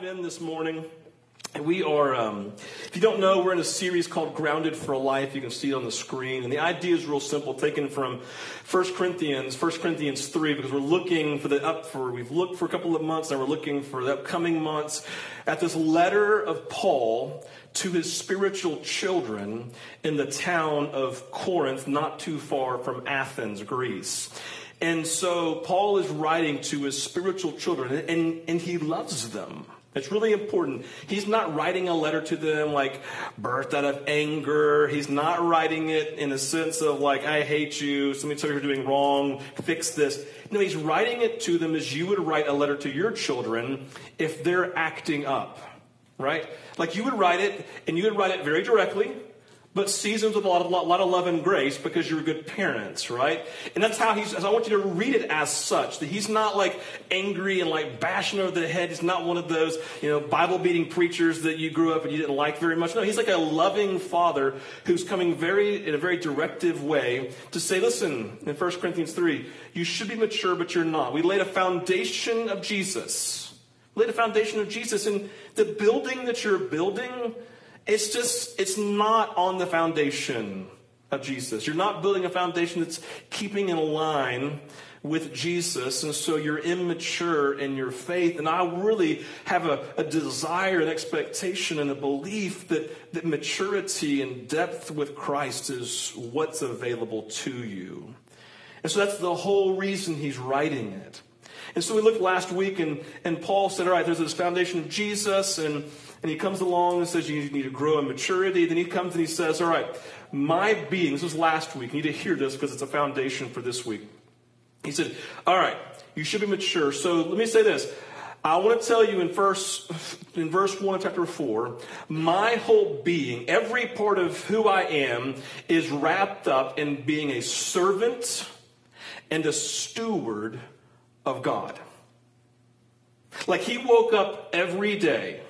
dive in this morning. We are, um, if you don't know, we're in a series called Grounded for a Life. You can see it on the screen. And the idea is real simple, taken from 1 Corinthians, 1 Corinthians 3, because we're looking for the up for, we've looked for a couple of months, and we're looking for the upcoming months at this letter of Paul to his spiritual children in the town of Corinth, not too far from Athens, Greece. And so Paul is writing to his spiritual children, and, and he loves them. It's really important. He's not writing a letter to them like birthed out of anger. He's not writing it in a sense of like, I hate you, something you you're doing wrong, fix this. No, he's writing it to them as you would write a letter to your children if they're acting up, right? Like you would write it, and you would write it very directly, but seasoned with a lot of, lot of love and grace because you're good parents, right? And that's how he's, I want you to read it as such, that he's not like angry and like bashing over the head. He's not one of those, you know, Bible beating preachers that you grew up and you didn't like very much. No, he's like a loving father who's coming very, in a very directive way to say, listen, in 1 Corinthians 3, you should be mature, but you're not. We laid a foundation of Jesus. We laid a foundation of Jesus, and the building that you're building, it's just, it's not on the foundation of Jesus. You're not building a foundation that's keeping in line with Jesus, and so you're immature in your faith. And I really have a, a desire, an expectation, and a belief that, that maturity and depth with Christ is what's available to you. And so that's the whole reason he's writing it. And so we looked last week, and, and Paul said, All right, there's this foundation of Jesus, and and he comes along and says, You need to grow in maturity. Then he comes and he says, All right, my being, this was last week. You need to hear this because it's a foundation for this week. He said, All right, you should be mature. So let me say this. I want to tell you in verse, in verse 1 of chapter 4, my whole being, every part of who I am, is wrapped up in being a servant and a steward of God. Like he woke up every day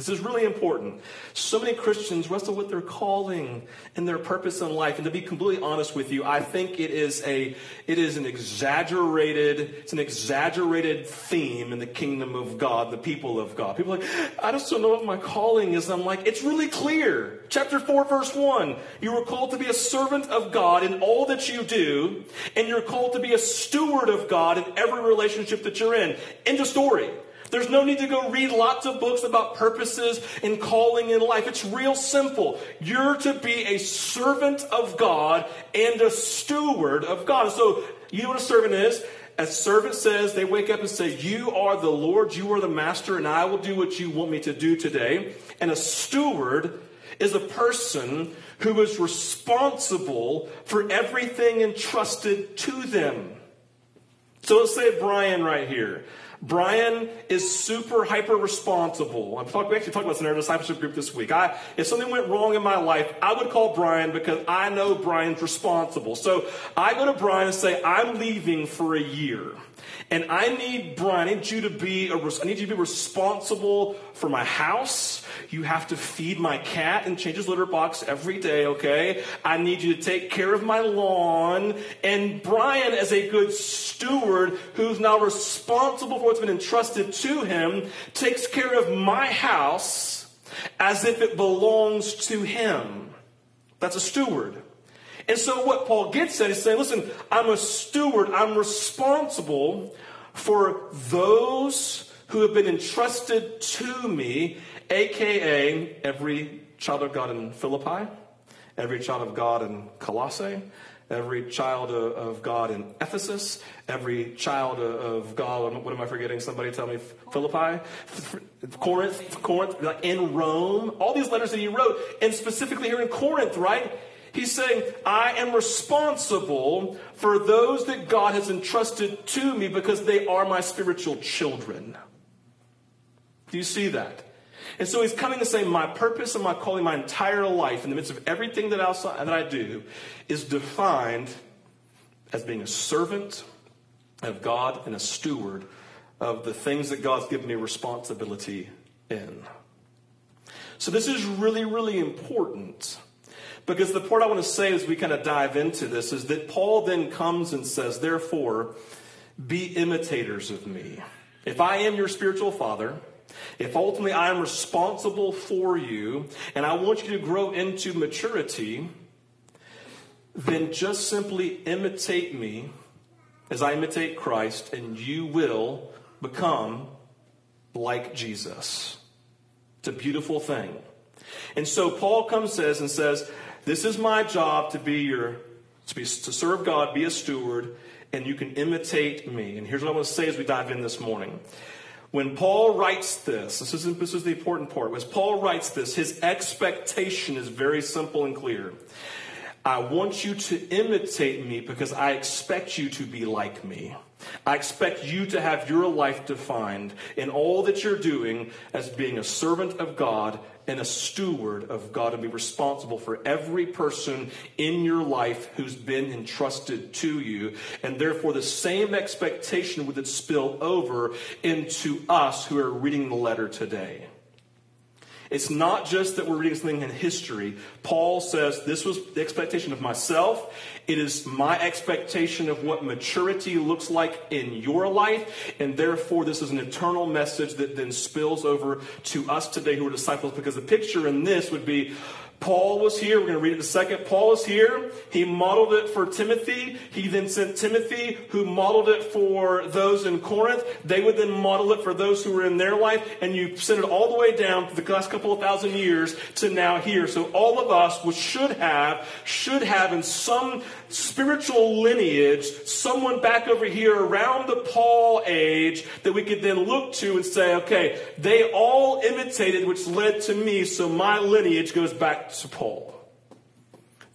this is really important. So many Christians wrestle with their calling and their purpose in life. And to be completely honest with you, I think it is a it is an exaggerated, it's an exaggerated theme in the kingdom of God, the people of God. People like, I just don't know what my calling is. I'm like, it's really clear. Chapter 4, verse 1. You were called to be a servant of God in all that you do, and you're called to be a steward of God in every relationship that you're in. End of story. There's no need to go read lots of books about purposes and calling in life. It's real simple. You're to be a servant of God and a steward of God. So, you know what a servant is? A servant says, they wake up and say, You are the Lord, you are the master, and I will do what you want me to do today. And a steward is a person who is responsible for everything entrusted to them. So let's say Brian right here. Brian is super hyper responsible. I'm talking, we actually talked about this in our discipleship group this week. I, if something went wrong in my life, I would call Brian because I know Brian's responsible. So I go to Brian and say, I'm leaving for a year. And I need Brian, I need you to be a, I need you to be responsible for my house. You have to feed my cat and change his litter box every day, okay? I need you to take care of my lawn. And Brian, as a good steward who's now responsible for what's been entrusted to him, takes care of my house as if it belongs to him. That's a steward. And so what Paul gets at is saying, listen, I'm a steward, I'm responsible for those who have been entrusted to me, aka every child of God in Philippi, every child of God in Colossae, every child of God in Ephesus, every child of God, what am I forgetting? Somebody tell me, Philippi, Corinth, Corinth, in Rome, all these letters that he wrote, and specifically here in Corinth, right? He's saying, I am responsible for those that God has entrusted to me because they are my spiritual children. Do you see that? And so he's coming to say, My purpose and my calling, my entire life, in the midst of everything that, outside, that I do, is defined as being a servant of God and a steward of the things that God's given me responsibility in. So this is really, really important because the part I want to say as we kind of dive into this is that Paul then comes and says, Therefore, be imitators of me. If I am your spiritual father, if ultimately I am responsible for you and I want you to grow into maturity, then just simply imitate me as I imitate Christ, and you will become like Jesus. It's a beautiful thing. And so Paul comes says and says, This is my job to be your to be to serve God, be a steward, and you can imitate me. And here's what I want to say as we dive in this morning. When Paul writes this, this is, this is the important part. As Paul writes this, his expectation is very simple and clear. I want you to imitate me because I expect you to be like me. I expect you to have your life defined in all that you're doing as being a servant of God and a steward of God and be responsible for every person in your life who's been entrusted to you. And therefore, the same expectation would spill over into us who are reading the letter today. It's not just that we're reading something in history. Paul says this was the expectation of myself. It is my expectation of what maturity looks like in your life. And therefore, this is an eternal message that then spills over to us today who are disciples because the picture in this would be Paul was here. We're going to read it in a second. Paul is here. He modeled it for Timothy. He then sent Timothy, who modeled it for those in Corinth. They would then model it for those who were in their life. And you send it all the way down to the last couple of thousand years to now here. So all of us should have, should have in some spiritual lineage, someone back over here around the Paul age that we could then look to and say, okay, they all imitated, which led to me. So my lineage goes back to Paul.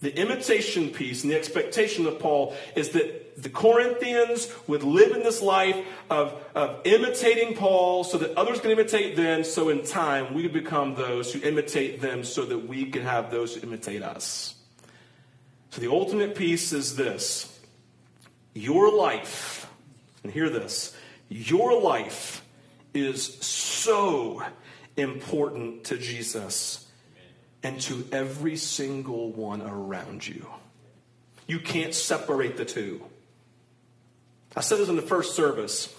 The imitation piece and the expectation of Paul is that the Corinthians would live in this life of, of imitating Paul so that others can imitate them, so in time we become those who imitate them so that we can have those who imitate us. The ultimate piece is this your life, and hear this, your life is so important to Jesus and to every single one around you. You can't separate the two. I said this in the first service.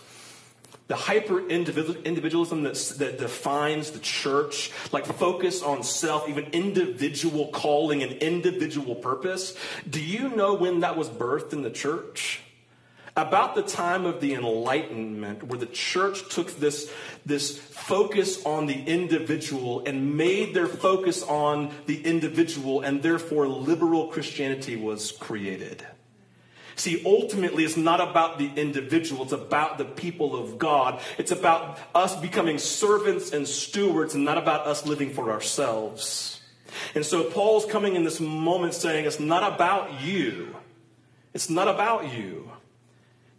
The hyper individualism that, that defines the church, like focus on self, even individual calling and individual purpose. Do you know when that was birthed in the church? about the time of the Enlightenment, where the church took this, this focus on the individual and made their focus on the individual, and therefore liberal Christianity was created. See, ultimately, it's not about the individual, it's about the people of God. It's about us becoming servants and stewards, and not about us living for ourselves. And so, Paul's coming in this moment saying, It's not about you. It's not about you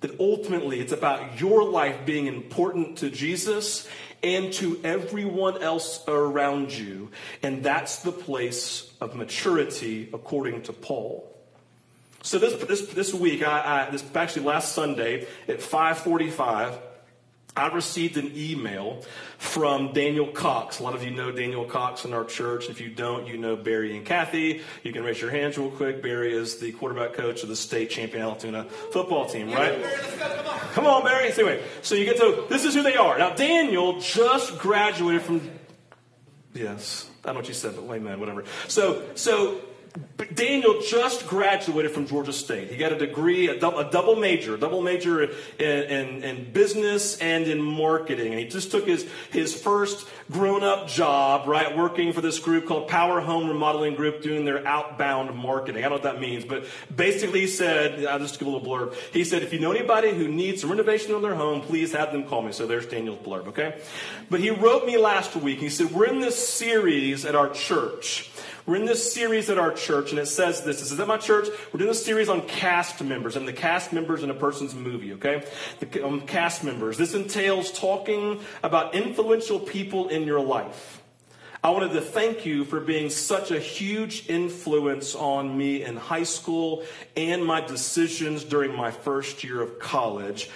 that ultimately it's about your life being important to Jesus and to everyone else around you. And that's the place of maturity according to Paul. So this, this, this week, I, I, this actually last Sunday at 545, I received an email from Daniel Cox. A lot of you know Daniel Cox in our church. If you don't, you know Barry and Kathy. You can raise your hands real quick. Barry is the quarterback coach of the state champion Altoona football team, right? come, on. Barry. So anyway, so you get to, this is who they are. Now, Daniel just graduated from, yes, I don't know what you said, but wait a minute, whatever. So, so but Daniel just graduated from Georgia State. He got a degree, a, double, a double major, a double major in, in, in, business and in marketing. And he just took his, his first grown up job, right, working for this group called Power Home Remodeling Group, doing their outbound marketing. I don't know what that means, but basically he said, I'll just give a little blurb. He said, if you know anybody who needs some renovation on their home, please have them call me. So there's Daniel's blurb, okay? But he wrote me last week. He said, we're in this series at our church we're in this series at our church, and it says this. It says, at my church, we're doing a series on cast members and the cast members in a person's movie, okay? The um, cast members. This entails talking about influential people in your life. I wanted to thank you for being such a huge influence on me in high school and my decisions during my first year of college.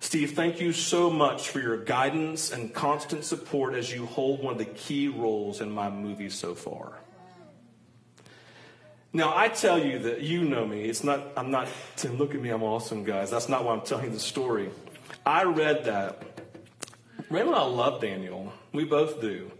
Steve, thank you so much for your guidance and constant support as you hold one of the key roles in my movie so far. Now, I tell you that you know me. It's not, I'm not saying, look at me, I'm awesome, guys. That's not why I'm telling you the story. I read that Randall and I love Daniel. We both do.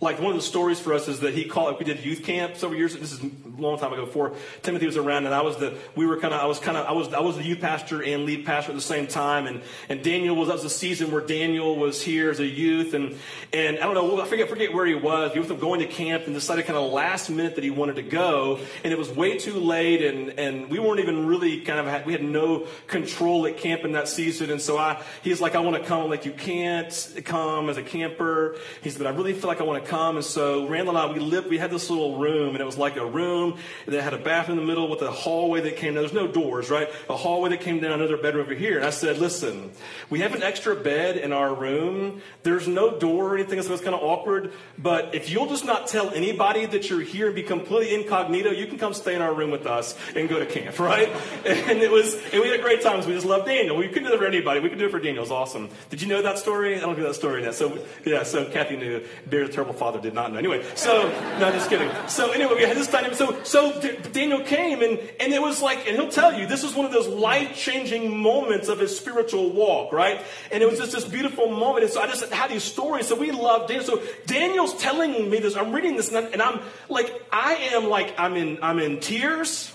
Like one of the stories for us is that he called. We did youth camp several years. This is long time ago. Before Timothy was around, and I was the. We were kind of. I was kind of. I was. I was the youth pastor and lead pastor at the same time. And and Daniel was. That was the season where Daniel was here as a youth. And and I don't know. I forget forget where he was. He was going to camp and decided kind of last minute that he wanted to go. And it was way too late. And and we weren't even really kind of. Had, we had no control at camp in that season. And so I. He's like, I want to come. I'm like, you can't come as a camper. He said, but I really feel like I want to come. And so Randall and I, we lived, we had this little room, and it was like a room that had a bathroom in the middle with a hallway that came down. There's no doors, right? A hallway that came down, another bedroom over here. And I said, listen, we have an extra bed in our room. There's no door or anything, so it's kind of awkward. But if you'll just not tell anybody that you're here and be completely incognito, you can come stay in our room with us and go to camp, right? And it was, and we had great time. We just loved Daniel. We couldn't do it for anybody. We could do it for Daniel. It was awesome. Did you know that story? I don't know that story now. So, yeah, so Kathy knew. Bear's terrible father did not know. Anyway, so no, just kidding. So anyway, we had this time. So so Daniel came and and it was like, and he'll tell you, this was one of those life changing moments of his spiritual walk, right? And it was just this beautiful moment. And so I just had these stories. So we love Daniel. So Daniel's telling me this. I'm reading this, and I'm, and I'm like, I am like, I'm in I'm in tears.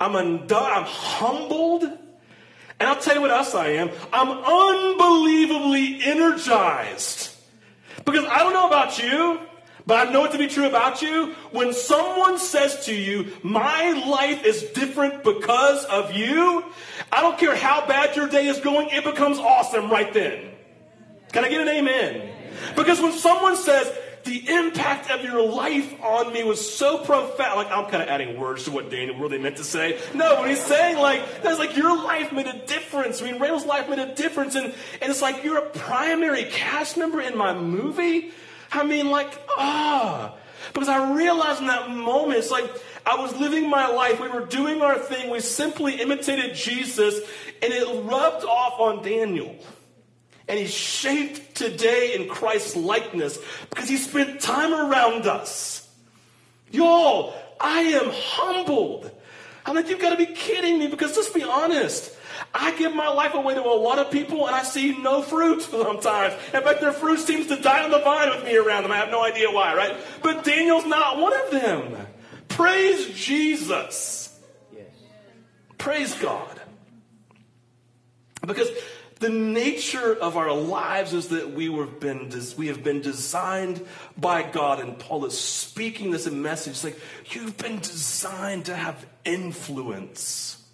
I'm undone. I'm humbled. And I'll tell you what else I am. I'm unbelievably energized. Because I don't know about you, but I know it to be true about you. When someone says to you, My life is different because of you, I don't care how bad your day is going, it becomes awesome right then. Can I get an amen? Because when someone says, the impact of your life on me was so profound. Like, I'm kind of adding words to what Daniel really meant to say. No, when he's saying, like, that's like your life made a difference. I mean, Randall's life made a difference. And, and it's like you're a primary cast member in my movie. I mean, like, ah. Because I realized in that moment, it's like I was living my life. We were doing our thing. We simply imitated Jesus, and it rubbed off on Daniel and he's shaped today in Christ's likeness because he spent time around us. Y'all, I am humbled. I'm like, you've got to be kidding me because let's be honest. I give my life away to a lot of people and I see no fruit sometimes. In fact, their fruit seems to die on the vine with me around them. I have no idea why, right? But Daniel's not one of them. Praise Jesus. Yes. Praise God. Because the nature of our lives is that we have been, we have been designed by God, and Paul is speaking this message. It's like, you've been designed to have influence.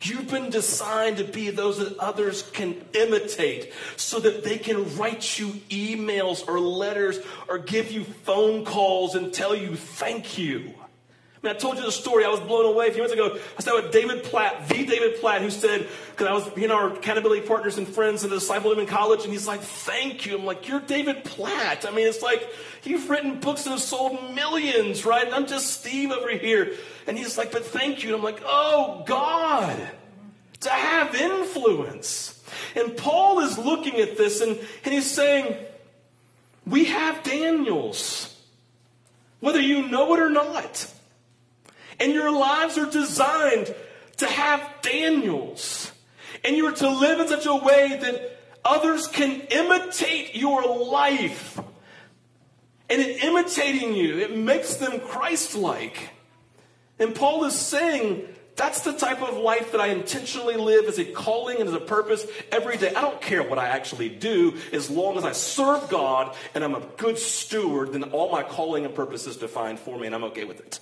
You've been designed to be those that others can imitate so that they can write you emails or letters or give you phone calls and tell you thank you. I I told you the story. I was blown away a few minutes ago. I sat with David Platt, the David Platt, who said, because I was, you know, our accountability partners and friends in the disciple in college, and he's like, thank you. I'm like, you're David Platt. I mean, it's like, you've written books that have sold millions, right? And I'm just Steve over here. And he's like, but thank you. And I'm like, oh, God, to have influence. And Paul is looking at this, and, and he's saying, we have Daniels, whether you know it or not. And your lives are designed to have Daniels. And you're to live in such a way that others can imitate your life. And in imitating you, it makes them Christ like. And Paul is saying, that's the type of life that I intentionally live as a calling and as a purpose every day. I don't care what I actually do as long as I serve God and I'm a good steward, then all my calling and purpose is defined for me and I'm okay with it.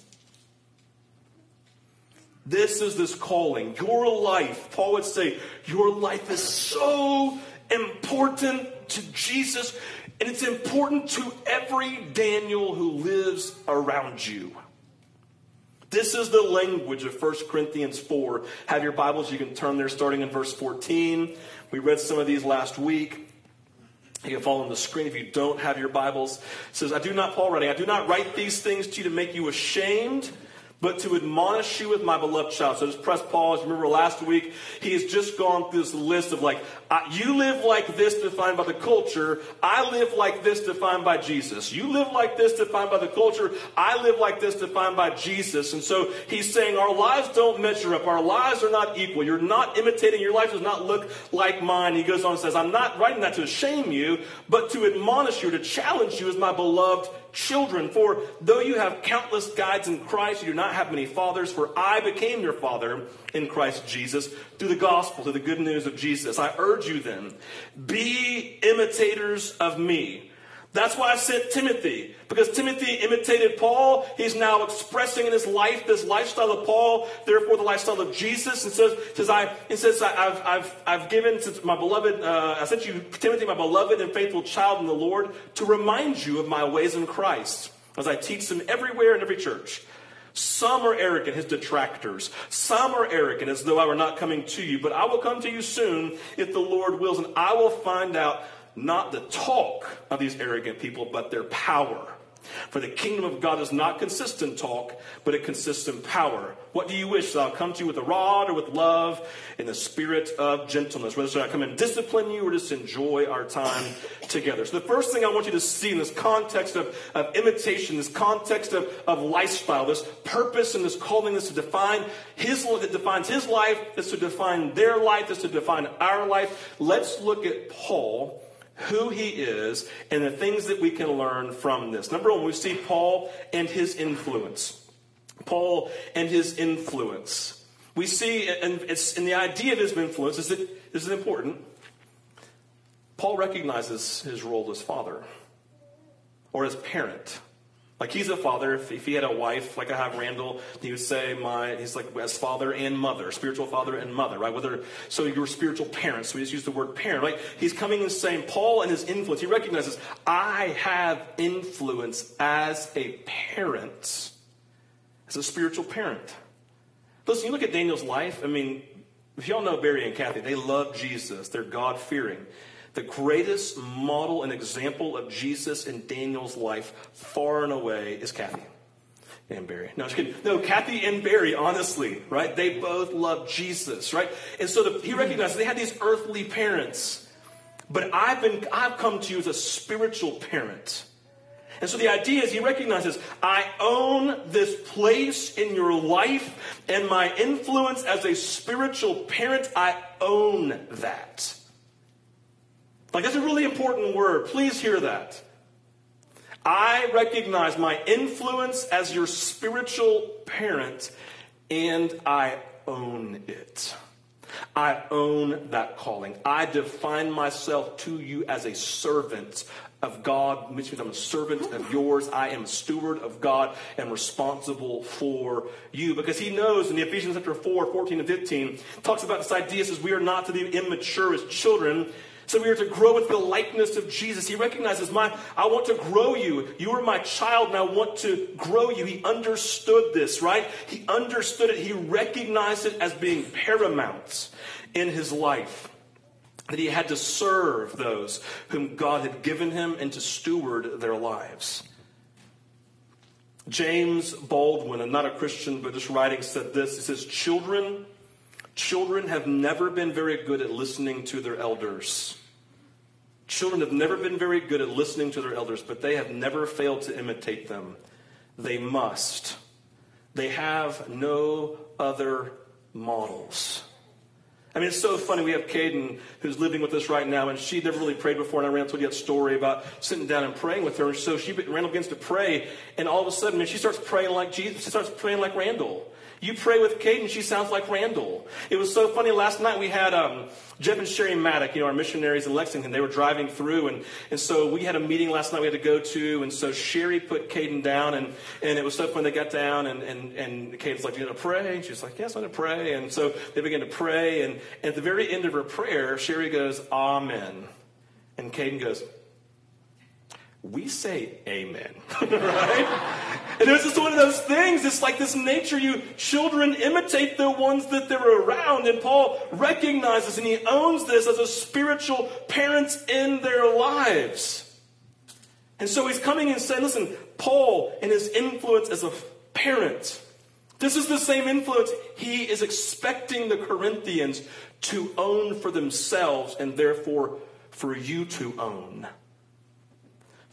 This is this calling. Your life, Paul would say, your life is so important to Jesus, and it's important to every Daniel who lives around you. This is the language of 1 Corinthians 4. Have your Bibles, you can turn there starting in verse 14. We read some of these last week. You can follow on the screen if you don't have your Bibles. It says, I do not, Paul writing, I do not write these things to you to make you ashamed but to admonish you with my beloved child. So just press pause. Remember last week, he has just gone through this list of like, you live like this defined by the culture. I live like this defined by Jesus. You live like this defined by the culture. I live like this defined by Jesus. And so he's saying our lives don't measure up. Our lives are not equal. You're not imitating. Your life does not look like mine. He goes on and says, I'm not writing that to shame you, but to admonish you, to challenge you as my beloved children. For though you have countless guides in Christ, you do not have many fathers, for I became your father in Christ Jesus through the gospel, through the good news of Jesus. I urge you then, be imitators of me that's why I sent Timothy, because Timothy imitated Paul. He's now expressing in his life this lifestyle of Paul, therefore the lifestyle of Jesus. And says, says I, it says, I've, I've, I've given to my beloved, uh, I sent you, Timothy, my beloved and faithful child in the Lord, to remind you of my ways in Christ, as I teach them everywhere in every church. Some are arrogant, his detractors. Some are arrogant, as though I were not coming to you. But I will come to you soon, if the Lord wills, and I will find out not the talk of these arrogant people, but their power. For the kingdom of God does not consist in talk, but it consists in power. What do you wish? That I'll come to you with a rod or with love in the spirit of gentleness? Whether should I come and discipline you or just enjoy our time together? So the first thing I want you to see in this context of, of imitation, this context of, of lifestyle, this purpose and this calling, this to define his that defines his life, this to define their life, this to define our life. Let's look at Paul who he is and the things that we can learn from this. Number one, we see Paul and his influence. Paul and his influence. We see, and it's in the idea of his influence, is that is important. Paul recognizes his role as father or as parent. Like he's a father. If, if, he had a wife, like I have Randall, he would say, "My," he's like as father and mother, spiritual father and mother, right? Whether so, you're spiritual parents. So we just use the word parent, right? He's coming and saying, Paul and his influence. He recognizes, I have influence as a parent, as a spiritual parent. Listen, you look at Daniel's life. I mean, if y'all know Barry and Kathy, they love Jesus. They're God fearing. The greatest model and example of Jesus in Daniel's life, far and away, is Kathy and Barry. No, just kidding. No, Kathy and Barry, honestly, right? They both love Jesus, right? And so the, he recognized they had these earthly parents, but I've been, I've come to you as a spiritual parent. And so the idea is he recognizes, I own this place in your life and my influence as a spiritual parent, I own that. Like, that's a really important word. Please hear that. I recognize my influence as your spiritual parent, and I own it. I own that calling. I define myself to you as a servant of God, which means I'm a servant of yours. I am a steward of God and responsible for you. Because he knows in the Ephesians chapter 4, 14 and 15, talks about this idea says we are not to be immature as children, so we are to grow with the likeness of Jesus. He recognizes my, I want to grow you. You are my child and I want to grow you. He understood this, right? He understood it. He recognized it as being paramount in his life. That he had to serve those whom God had given him and to steward their lives. James Baldwin, and not a Christian, but just writing, said this. He says, Children Children have never been very good at listening to their elders. Children have never been very good at listening to their elders, but they have never failed to imitate them. They must. They have no other models. I mean, it's so funny. We have Caden who's living with us right now, and she never really prayed before. And I ran told you that story about sitting down and praying with her. And so she Randall begins to pray, and all of a sudden, man, she starts praying like Jesus. She starts praying like Randall. You pray with Kate, and she sounds like Randall. It was so funny. Last night we had um, Jeff and Sherry Maddock, you know, our missionaries in Lexington. They were driving through, and, and so we had a meeting last night we had to go to, and so Sherry put Caden down, and, and it was so fun. They got down, and, and, and Caden's like, You going to pray? And she's like, Yes, I'm going to pray. And so they began to pray, and, and at the very end of her prayer, Sherry goes, Amen. And Caden goes, we say amen, right? And it's just one of those things. It's like this nature you children imitate the ones that they're around. And Paul recognizes and he owns this as a spiritual parent in their lives. And so he's coming and saying, listen, Paul and his influence as a parent, This is the same influence. He is expecting the Corinthians to own for themselves and therefore for you to own.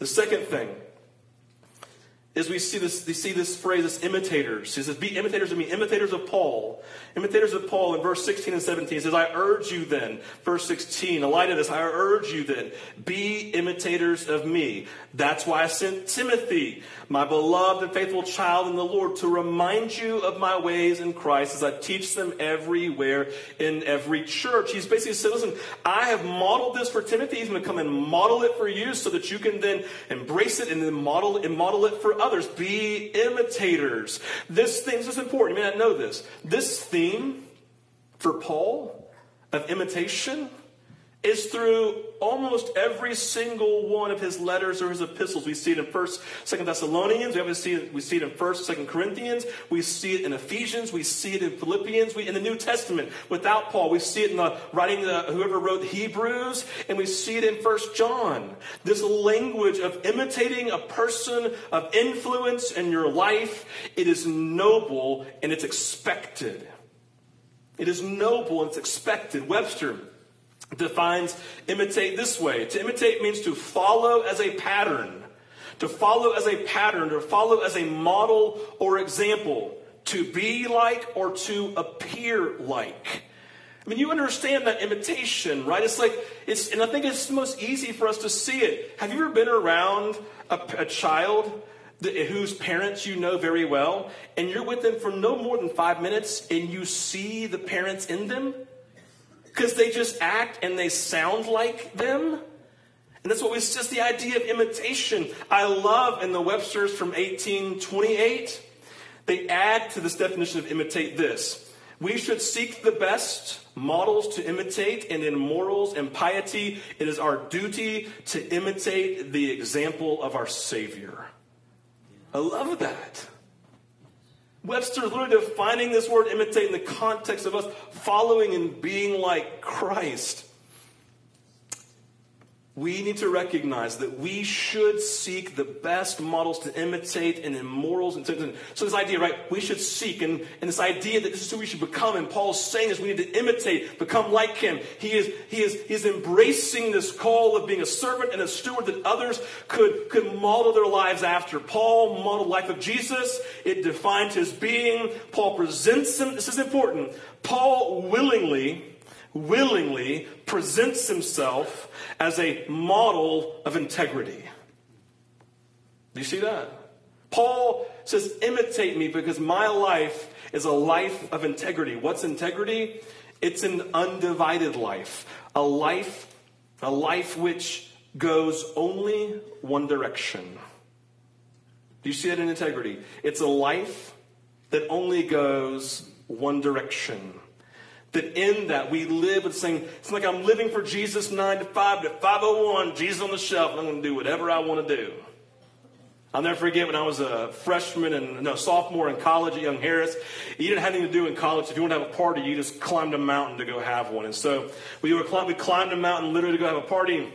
The second thing is we see this, we see this phrase as imitators. He says, be imitators of me, imitators of Paul. Imitators of Paul in verse 16 and 17. He says, I urge you then, verse 16, in light of this, I urge you then, be imitators of me. That's why I sent Timothy, my beloved and faithful child in the Lord, to remind you of my ways in Christ as I teach them everywhere in every church. He's basically saying, listen, I have modeled this for Timothy. He's going to come and model it for you so that you can then embrace it and then model and model it for others. Be imitators. This thing, this is important. You may not know this. This theme for Paul of imitation is through almost every single one of his letters or his epistles. We see it in First, Second Thessalonians. We see it. We see it in First, Second Corinthians. We see it in Ephesians. We see it in Philippians. We, in the New Testament, without Paul, we see it in the writing. The, whoever wrote Hebrews, and we see it in First John. This language of imitating a person of influence in your life. It is noble and it's expected. It is noble and it's expected. Webster defines imitate this way. To imitate means to follow as a pattern, to follow as a pattern, or follow as a model or example, to be like or to appear like. I mean, you understand that imitation, right? It's like, it's, and I think it's most easy for us to see it. Have you ever been around a, a child whose parents you know very well, and you're with them for no more than five minutes, and you see the parents in them? Because they just act and they sound like them. And that's what was just the idea of imitation. I love in the Webster's from 1828, they add to this definition of imitate this. We should seek the best models to imitate, and in morals and piety, it is our duty to imitate the example of our Savior. I love that. Webster literally defining this word imitate in the context of us following and being like Christ we need to recognize that we should seek the best models to imitate and in morals and so this idea right we should seek and, and this idea that this is who we should become and paul's saying is we need to imitate become like him. He is he is he is embracing this call of being a servant and a steward that others could could model their lives after. Paul modeled life of jesus. It defined his being. Paul presents him. This is important. Paul willingly willingly presents himself as a model of integrity. Do you see that? Paul says, imitate me because my life is a life of integrity. What's integrity? It's an undivided life, a life, a life which goes only one direction. Do you see that in integrity? It's a life that only goes one direction. That in that we live and saying, it's like I'm living for Jesus 9 to 5 to 501, Jesus on the shelf, and I'm going to do whatever I want to do. I'll never forget when I was a freshman and no sophomore in college at Young Harris. You didn't have anything to do in college. If you want to have a party, you just climbed a mountain to go have one. And so we were we climbed a mountain literally to go have a party.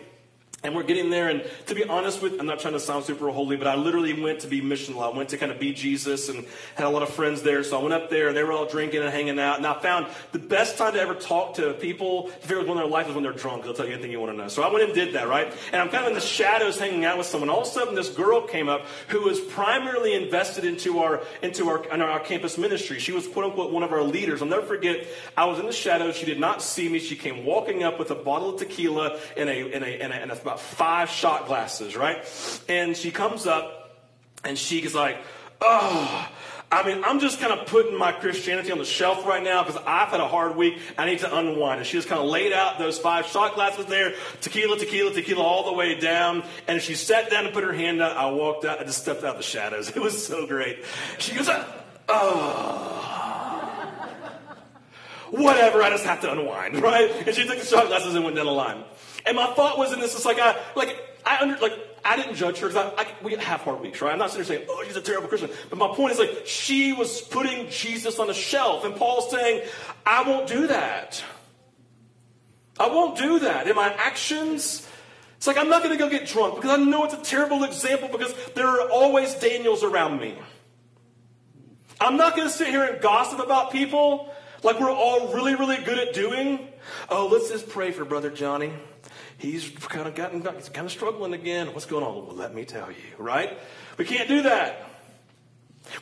And we're getting there, and to be honest with, I'm not trying to sound super holy, but I literally went to be missional. I went to kind of be Jesus, and had a lot of friends there. So I went up there, and they were all drinking and hanging out. And I found the best time to ever talk to people, if it was when their life is when they're drunk. They'll tell you anything you want to know. So I went and did that, right? And I'm kind of in the shadows, hanging out with someone. All of a sudden, this girl came up who was primarily invested into our into our, in our campus ministry. She was quote unquote one of our leaders. I'll never forget. I was in the shadows. She did not see me. She came walking up with a bottle of tequila and a and a and a, a about five shot glasses, right? And she comes up and she she's like, oh, I mean, I'm just kind of putting my Christianity on the shelf right now because I've had a hard week. I need to unwind. And she just kind of laid out those five shot glasses there, tequila, tequila, tequila, all the way down. And she sat down and put her hand out. I walked out. I just stepped out of the shadows. It was so great. She goes, oh, whatever. I just have to unwind, right? And she took the shot glasses and went down the line. And my thought was in this, it's like I like I under like I didn't judge her because I, I, we have hard weeks, right? I'm not sitting there saying, oh, she's a terrible Christian. But my point is like she was putting Jesus on a shelf, and Paul's saying, I won't do that. I won't do that. In my actions, it's like I'm not going to go get drunk because I know it's a terrible example because there are always Daniels around me. I'm not going to sit here and gossip about people like we're all really, really good at doing. Oh, let's just pray for Brother Johnny. He's kind of gotten, he's kind of struggling again. What's going on? Well, let me tell you, right? We can't do that.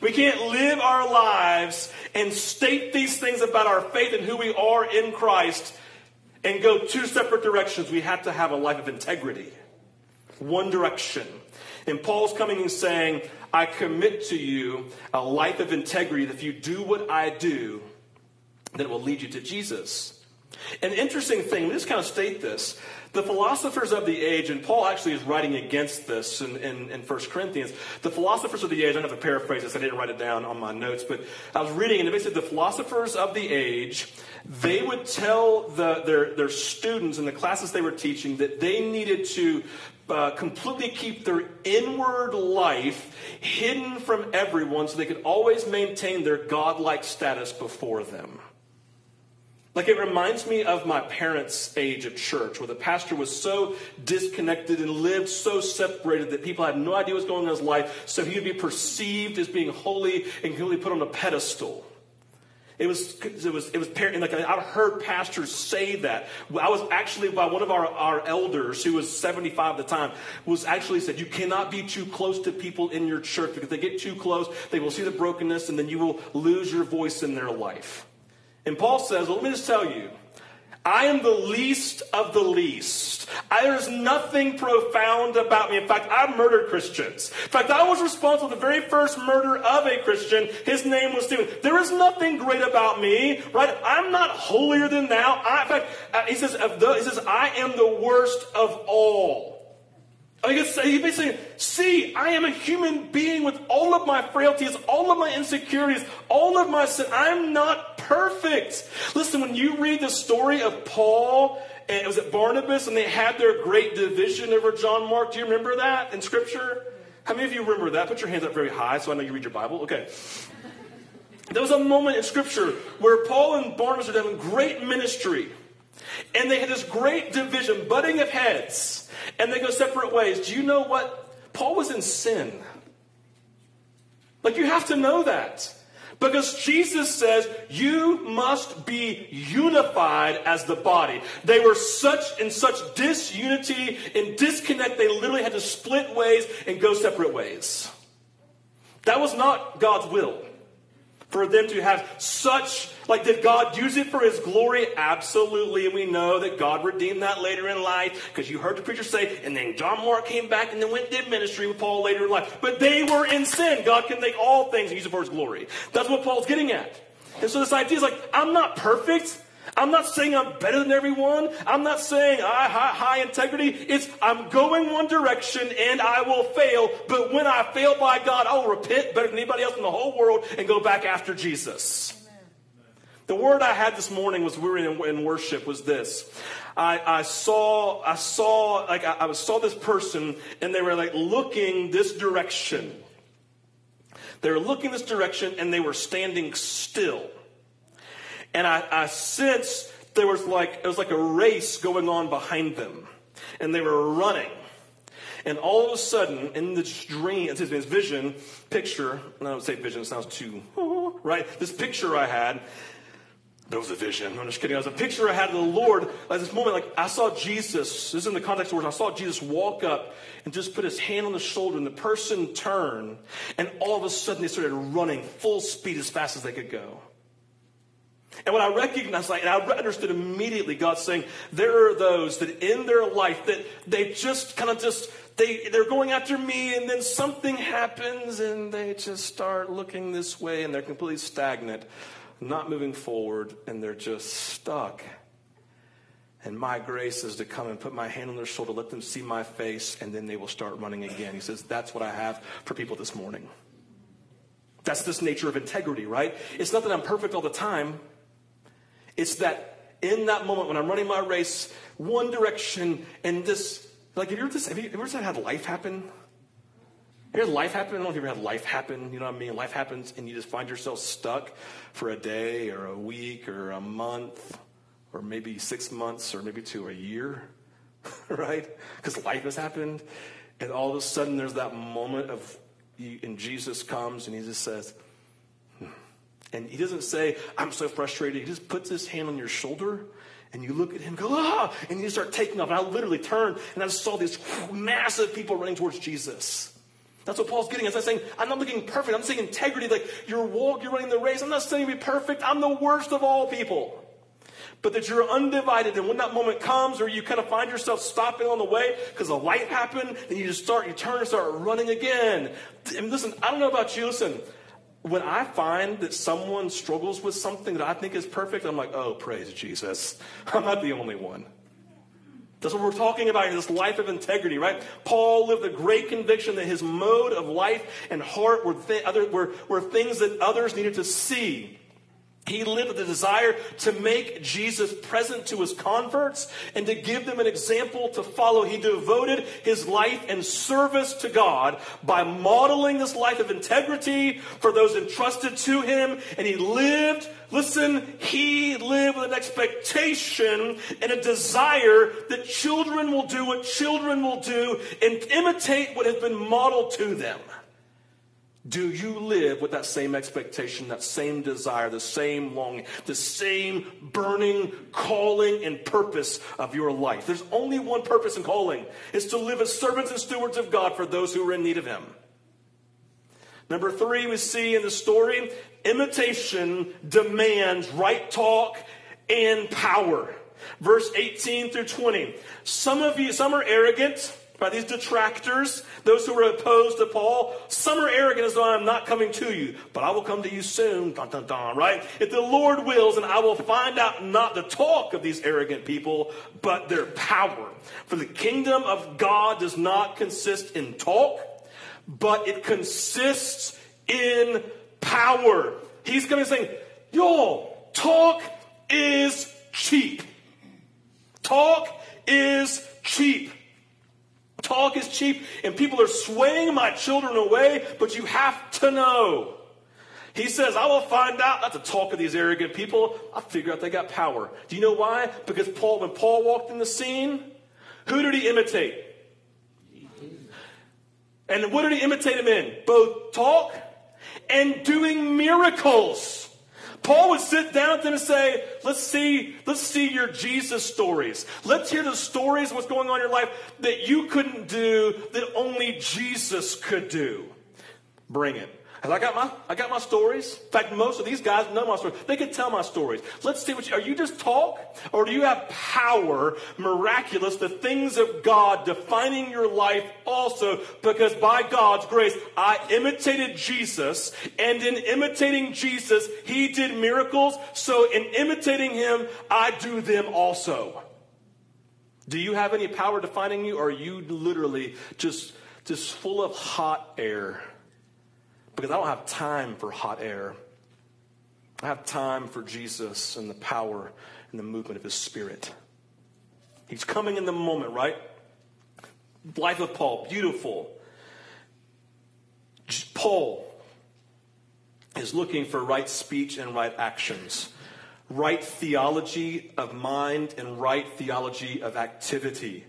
We can't live our lives and state these things about our faith and who we are in Christ and go two separate directions. We have to have a life of integrity. One direction. And Paul's coming and saying, I commit to you a life of integrity if you do what I do, then it will lead you to Jesus. An interesting thing, we just kind of state this. The philosophers of the age, and Paul actually is writing against this in, in, in 1 Corinthians. The philosophers of the age, I don't have to paraphrase this, I didn't write it down on my notes, but I was reading, and basically the philosophers of the age, they would tell the, their, their students in the classes they were teaching that they needed to uh, completely keep their inward life hidden from everyone so they could always maintain their godlike status before them. Like it reminds me of my parents' age at church, where the pastor was so disconnected and lived so separated that people had no idea what was going on in his life, so he would be perceived as being holy and completely put on a pedestal. It was, it was, it was, like I've heard pastors say that. I was actually by one of our, our elders who was 75 at the time was actually said, you cannot be too close to people in your church because they get too close, they will see the brokenness and then you will lose your voice in their life. And Paul says, well, let me just tell you, I am the least of the least. There's nothing profound about me. In fact, I murdered Christians. In fact, I was responsible for the very first murder of a Christian. His name was Stephen. There is nothing great about me, right? I'm not holier than thou. I, in fact, uh, he says, he says, I am the worst of all. I guess he basically, see, I am a human being with all of my frailties, all of my insecurities, all of my sin. I'm not perfect. Listen, when you read the story of Paul and it was at Barnabas and they had their great division over John Mark, do you remember that in Scripture? How many of you remember that? Put your hands up very high so I know you read your Bible. Okay. There was a moment in Scripture where Paul and Barnabas were having great ministry. And they had this great division, butting of heads, and they go separate ways. Do you know what? Paul was in sin. Like, you have to know that. Because Jesus says you must be unified as the body. They were such in such disunity and disconnect, they literally had to split ways and go separate ways. That was not God's will for them to have such like did god use it for his glory? Absolutely. And we know that god redeemed that later in life because you heard the preacher say and then john mark came back and then went and did ministry with paul later in life. But they were in sin. God can make all things and use it for his glory. That's what paul's getting at. And so this idea is like i'm not perfect I'm not saying I'm better than everyone. I'm not saying I high, high integrity. It's I'm going one direction and I will fail. But when I fail by God, I will repent better than anybody else in the whole world and go back after Jesus. The word I had this morning was we were in, in worship was this. I, I, saw I saw like I, I saw this person and they were like looking this direction. They were looking this direction and they were standing still. And I, I sensed there was like, it was like a race going on behind them. And they were running. And all of a sudden, in this dream, excuse me, this vision, picture, I don't say vision, it sounds too, right? This picture I had, there was a vision. I'm just kidding. It was a picture I had of the Lord. At this moment, like I saw Jesus. This is in the context of words. I saw Jesus walk up and just put his hand on the shoulder, and the person turned, and all of a sudden they started running full speed as fast as they could go. And when I recognized, like, and I understood immediately God saying, there are those that in their life that they just kind of just, they, they're going after me and then something happens and they just start looking this way and they're completely stagnant, not moving forward, and they're just stuck. And my grace is to come and put my hand on their shoulder, let them see my face, and then they will start running again. He says, that's what I have for people this morning. That's this nature of integrity, right? It's not that I'm perfect all the time. It's that in that moment when I'm running my race, one direction, and this, like, have you ever, just, have you ever had life happen? Have you had life happen? I don't know if you ever had life happen. You know what I mean? Life happens, and you just find yourself stuck for a day or a week or a month or maybe six months or maybe to a year, right? Because life has happened. And all of a sudden, there's that moment of, and Jesus comes and he just says, And he doesn't say, I'm so frustrated. He just puts his hand on your shoulder and you look at him go, ah, and you start taking off. And I literally turned and I saw these massive people running towards Jesus. That's what Paul's getting. He's not saying, I'm not looking perfect. I'm saying integrity, like your walk, you're running the race. I'm not saying be perfect. I'm the worst of all people. But that you're undivided, and when that moment comes, or you kind of find yourself stopping on the way because a light happened, then you just start, you turn and start running again. And listen, I don't know about you, listen, when I find that someone struggles with something that I think is perfect, I'm like, oh, praise Jesus. I'm not the only one. That's what we're talking about in this life of integrity, right? Paul lived a great conviction that his mode of life and heart were, th- other, were, were things that others needed to see. He lived with a desire to make Jesus present to his converts and to give them an example to follow. He devoted his life and service to God by modeling this life of integrity for those entrusted to him. And he lived, listen, he lived with an expectation and a desire that children will do what children will do and imitate what has been modeled to them. Do you live with that same expectation, that same desire, the same longing, the same burning calling and purpose of your life? There's only one purpose and calling. is to live as servants and stewards of God for those who are in need of Him. Number three, we see in the story, imitation demands right talk and power. Verse 18 through 20. Some of you, some are arrogant by these detractors, those who are opposed to Paul. Some are arrogant as though I'm not coming to you, but I will come to you soon. Dun, dun, dun, right? If the Lord wills, and I will find out not the talk of these arrogant people, but their power. For the kingdom of God does not consist in talk, but it consists in power. He's coming saying, y'all, talk is cheap. Talk is cheap. Talk is cheap, and people are swaying my children away, but you have to know. He says, I will find out, not the talk of these arrogant people. I'll figure out they got power. Do you know why? Because Paul, when Paul walked in the scene, who did he imitate? And what did he imitate him in? Both talk and doing miracles. Paul would sit down with them and say, let's see, let's see your Jesus stories. Let's hear the stories of what's going on in your life that you couldn't do, that only Jesus could do. Bring it. And I got my I got my stories. In fact, most of these guys know my stories. They could tell my stories. Let's see what you, are you just talk or do you have power, miraculous, the things of God defining your life also? Because by God's grace, I imitated Jesus, and in imitating Jesus, he did miracles. So in imitating him, I do them also. Do you have any power defining you, or are you literally just just full of hot air? Because I don't have time for hot air. I have time for Jesus and the power and the movement of his spirit. He's coming in the moment, right? Life of Paul, beautiful. Paul is looking for right speech and right actions, right theology of mind and right theology of activity.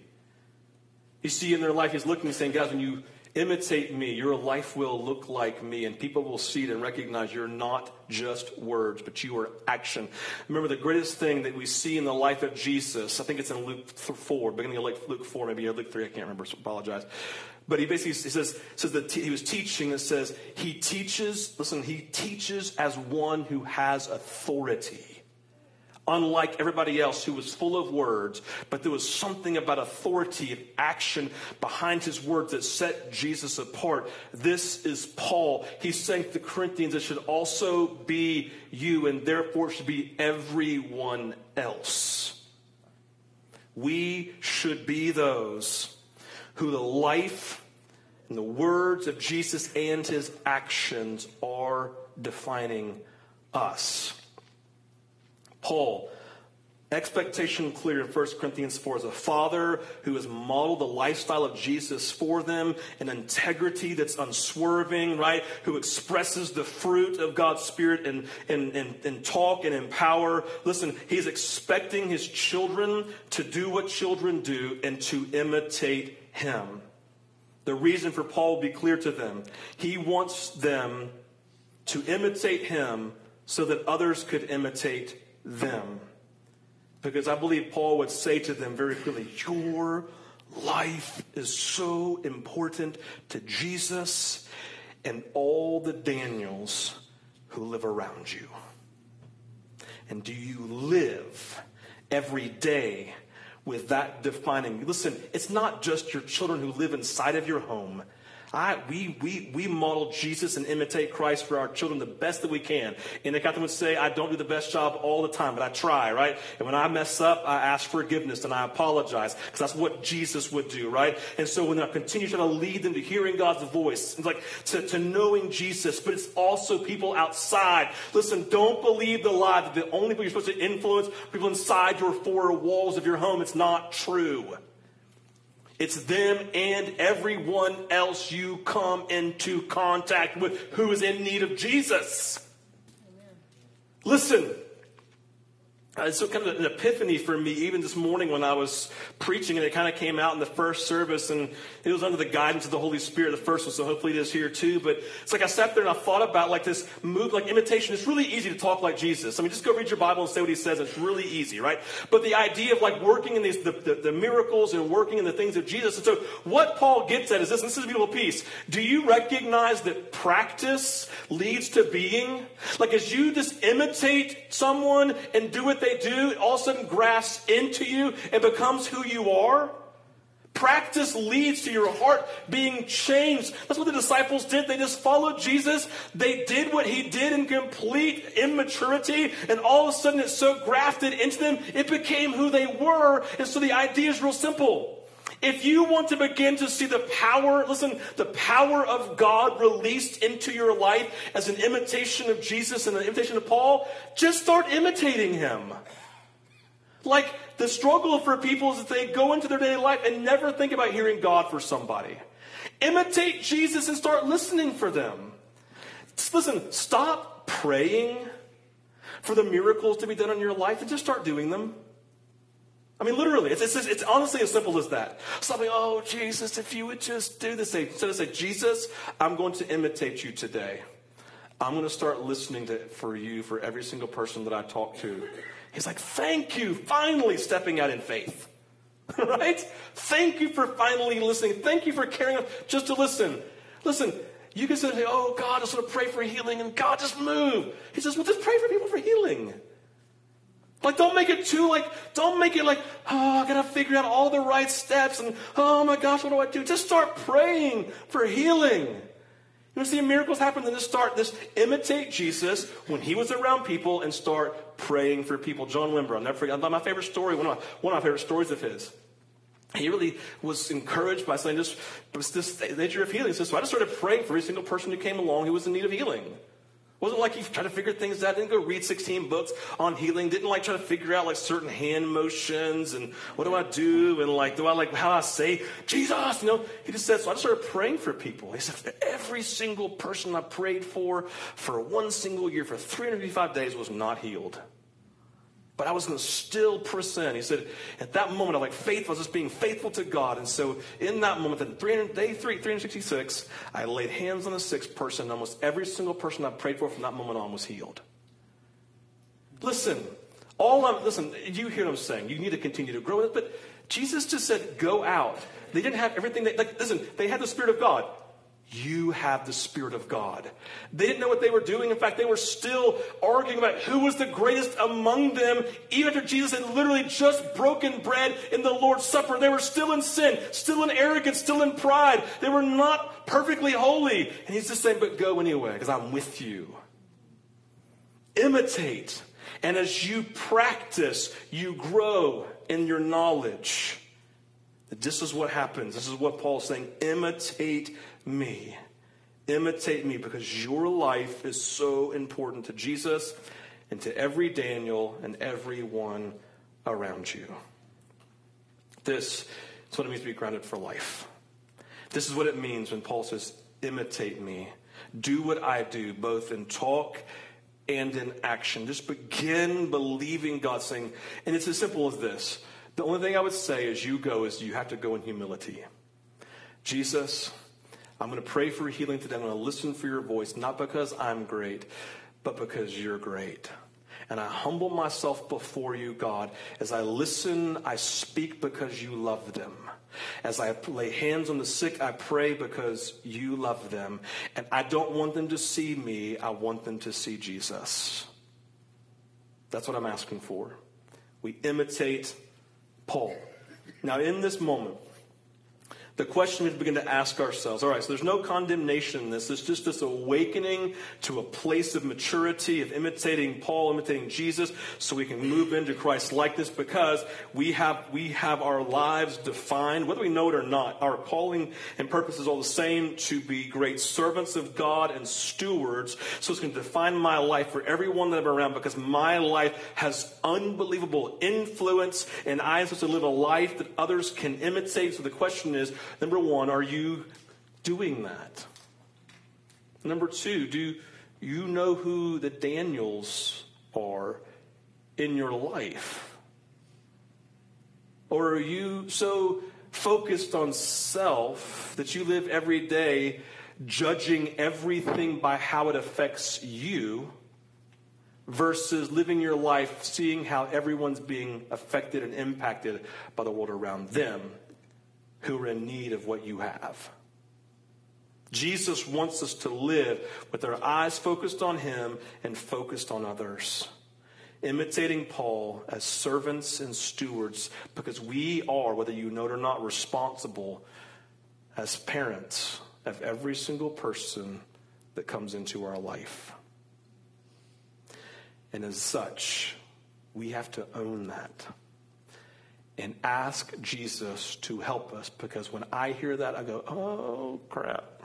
You see, in their life, he's looking and saying, guys, when you Imitate me. Your life will look like me, and people will see it and recognize you're not just words, but you are action. Remember, the greatest thing that we see in the life of Jesus, I think it's in Luke 4, beginning of Luke 4, maybe Luke 3, I can't remember, so apologize. But he basically he says, says that he was teaching, it says, he teaches, listen, he teaches as one who has authority unlike everybody else who was full of words, but there was something about authority and action behind his words that set Jesus apart. This is Paul. He's saying to the Corinthians, it should also be you, and therefore should be everyone else. We should be those who the life and the words of Jesus and his actions are defining us. Paul, expectation clear in 1 Corinthians 4 as a father who has modeled the lifestyle of Jesus for them, an integrity that's unswerving, right? Who expresses the fruit of God's Spirit in, in, in, in talk and in power. Listen, he's expecting his children to do what children do and to imitate him. The reason for Paul will be clear to them. He wants them to imitate him so that others could imitate them. Because I believe Paul would say to them very clearly, Your life is so important to Jesus and all the Daniels who live around you. And do you live every day with that defining? Listen, it's not just your children who live inside of your home. I, we, we, we model Jesus and imitate Christ for our children the best that we can. And the captain would say, I don't do the best job all the time, but I try, right? And when I mess up, I ask forgiveness and I apologize because that's what Jesus would do, right? And so when I continue to lead them to hearing God's voice, it's like to, to knowing Jesus, but it's also people outside. Listen, don't believe the lie that the only people you're supposed to influence people inside your four walls of your home. It's not true. It's them and everyone else you come into contact with who is in need of Jesus. Amen. Listen, uh, so kind of an epiphany for me even this morning when I was preaching, and it kind of came out in the first service, and it was under the guidance of the Holy Spirit, the first one, so hopefully it is here too. But it's like I sat there and I thought about like this move, like imitation. It's really easy to talk like Jesus. I mean, just go read your Bible and say what he says. It's really easy, right? But the idea of like working in these the, the, the miracles and working in the things of Jesus. And so what Paul gets at is this. This is a beautiful piece. Do you recognize that practice leads to being? Like as you just imitate someone and do what they they do all of a sudden grasps into you and becomes who you are? Practice leads to your heart being changed. That's what the disciples did. They just followed Jesus. They did what he did in complete immaturity, and all of a sudden it's so grafted into them, it became who they were. And so the idea is real simple. If you want to begin to see the power, listen, the power of God released into your life as an imitation of Jesus and an imitation of Paul, just start imitating him. Like the struggle for people is that they go into their daily life and never think about hearing God for somebody. Imitate Jesus and start listening for them. Just Listen, stop praying for the miracles to be done in your life and just start doing them. I mean, literally, it's, it's, it's, honestly as simple as that. Something, oh, Jesus, if you would just do this. Instead of say, Jesus, I'm going to imitate you today. I'm going to start listening to, for you, for every single person that I talk to. He's like, thank you, finally stepping out in faith. right? Thank you for finally listening. Thank you for caring just to listen. Listen, you can say, oh, God, I just want to pray for healing, and God, just move. He says, well, just pray for people for healing. Like, don't make it too, like, don't make it like, oh, I gotta figure out all the right steps and, oh my gosh, what do I do? Just start praying for healing. You see miracles happen? Then just start, this imitate Jesus when he was around people and start praying for people. John Wimber, I'll never forget, my favorite story, one of my, one of my favorite stories of his. He really was encouraged by saying this, this nature of healing. So I just started praying for every single person who came along who was in need of healing wasn't like he tried to figure things out. Didn't go read 16 books on healing. Didn't like try to figure out like certain hand motions and what do I do and like do I like how I say Jesus? You know, he just said. So I just started praying for people. He said every single person I prayed for for one single year for 355 days was not healed but I was going to still in. He said, at that moment, I like faith, I was just being faithful to God. And so in that moment, at 300, day three, 366, I laid hands on the sixth person. Almost every single person I prayed for from that moment on was healed. Listen, all I'm, listen, you hear what I'm saying. You need to continue to grow. But Jesus just said, go out. They didn't have everything. They, like, listen, they had the Spirit of God. You have the Spirit of God. They didn't know what they were doing. In fact, they were still arguing about who was the greatest among them. Even after Jesus had literally just broken bread in the Lord's Supper, they were still in sin, still in arrogance, still in pride. They were not perfectly holy. And he's just saying, but go anyway, because I'm with you. Imitate. And as you practice, you grow in your knowledge. This is what happens. This is what Paul's saying. Imitate me. Imitate me because your life is so important to Jesus and to every Daniel and everyone around you. This is what it means to be grounded for life. This is what it means when Paul says, imitate me. Do what I do, both in talk and in action. Just begin believing God saying, and it's as simple as this. The only thing I would say as you go is you have to go in humility. Jesus, I'm going to pray for healing today. I'm going to listen for your voice, not because I'm great, but because you're great. And I humble myself before you, God. As I listen, I speak because you love them. As I lay hands on the sick, I pray because you love them. And I don't want them to see me, I want them to see Jesus. That's what I'm asking for. We imitate Paul. Now, in this moment, the question we begin to ask ourselves all right, so there's no condemnation in this. It's just this awakening to a place of maturity, of imitating Paul, imitating Jesus, so we can move into Christ's likeness because we have, we have our lives defined, whether we know it or not. Our calling and purpose is all the same to be great servants of God and stewards. So it's going to define my life for everyone that I'm around because my life has unbelievable influence and I am supposed to live a life that others can imitate. So the question is, Number one, are you doing that? Number two, do you know who the Daniels are in your life? Or are you so focused on self that you live every day judging everything by how it affects you versus living your life seeing how everyone's being affected and impacted by the world around them? Who are in need of what you have. Jesus wants us to live with our eyes focused on Him and focused on others. Imitating Paul as servants and stewards because we are, whether you know it or not, responsible as parents of every single person that comes into our life. And as such, we have to own that and ask Jesus to help us because when I hear that, I go, oh, crap.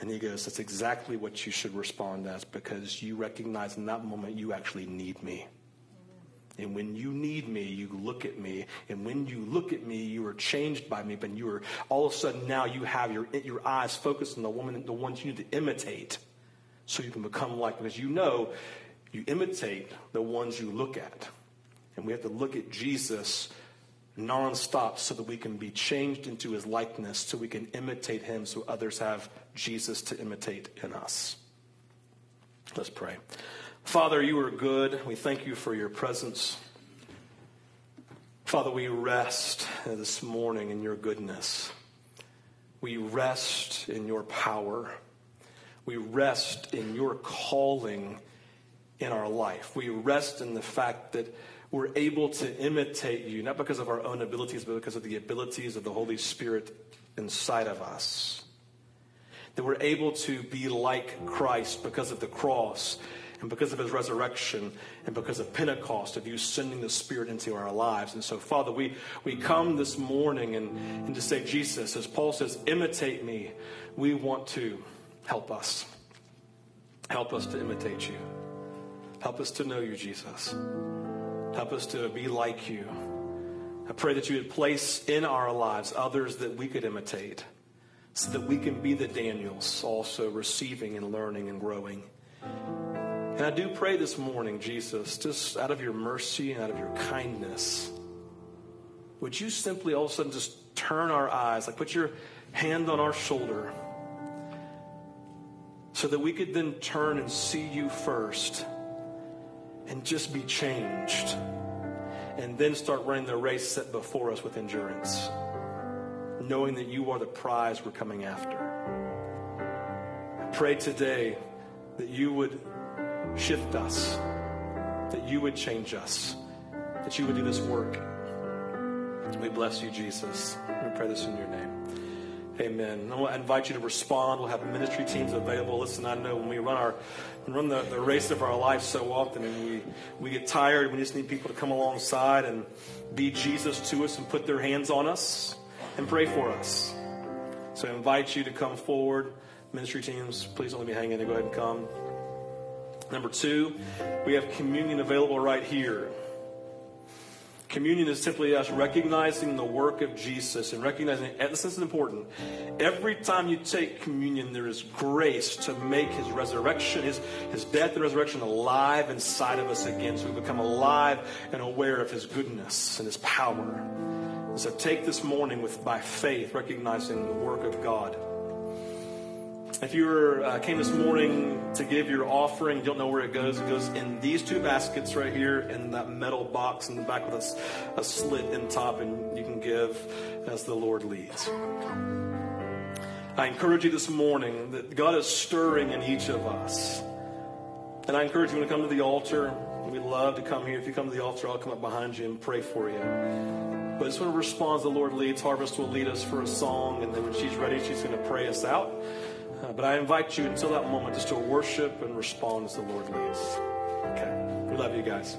And he goes, That's exactly what you should respond as because you recognize in that moment you actually need me. And when you need me, you look at me. And when you look at me, you are changed by me. But you are all of a sudden now you have your, your eyes focused on the woman, the ones you need to imitate so you can become like because you know you imitate the ones you look at. And we have to look at Jesus nonstop so that we can be changed into his likeness, so we can imitate him, so others have Jesus to imitate in us. Let's pray. Father, you are good. We thank you for your presence. Father, we rest this morning in your goodness. We rest in your power. We rest in your calling in our life. We rest in the fact that we're able to imitate you, not because of our own abilities, but because of the abilities of the Holy Spirit inside of us. That we're able to be like Christ because of the cross and because of his resurrection and because of Pentecost, of you sending the Spirit into our lives. And so, Father, we, we come this morning and, and to say, Jesus, as Paul says, imitate me. We want to help us. Help us to imitate you. Help us to know you, Jesus. Help us to be like you. I pray that you would place in our lives others that we could imitate so that we can be the Daniels, also receiving and learning and growing. And I do pray this morning, Jesus, just out of your mercy and out of your kindness, would you simply all of a sudden just turn our eyes, like put your hand on our shoulder, so that we could then turn and see you first and just be changed. And then start running the race set before us with endurance, knowing that you are the prize we're coming after. I pray today that you would shift us, that you would change us, that you would do this work. We bless you, Jesus. We pray this in your name. Amen. I invite you to respond. We'll have ministry teams available. Listen, I know when we run our run the, the race of our life so often and we, we get tired, we just need people to come alongside and be Jesus to us and put their hands on us and pray for us. So I invite you to come forward. Ministry teams, please don't let me hang in there. Go ahead and come. Number two, we have communion available right here. Communion is simply us recognizing the work of Jesus and recognizing, and this is important. Every time you take communion, there is grace to make his resurrection, his, his death and resurrection alive inside of us again. So we become alive and aware of his goodness and his power. And so take this morning with by faith, recognizing the work of God. If you were, uh, came this morning to give your offering, you don't know where it goes, it goes in these two baskets right here in that metal box in the back with a, a slit in top, and you can give as the Lord leads. I encourage you this morning that God is stirring in each of us. And I encourage you to come to the altar. We'd love to come here. If you come to the altar, I'll come up behind you and pray for you. But I just want to respond as the Lord leads. Harvest will lead us for a song, and then when she's ready, she's going to pray us out. Uh, but I invite you until that moment just to worship and respond as the Lord leads. Okay. We love you guys.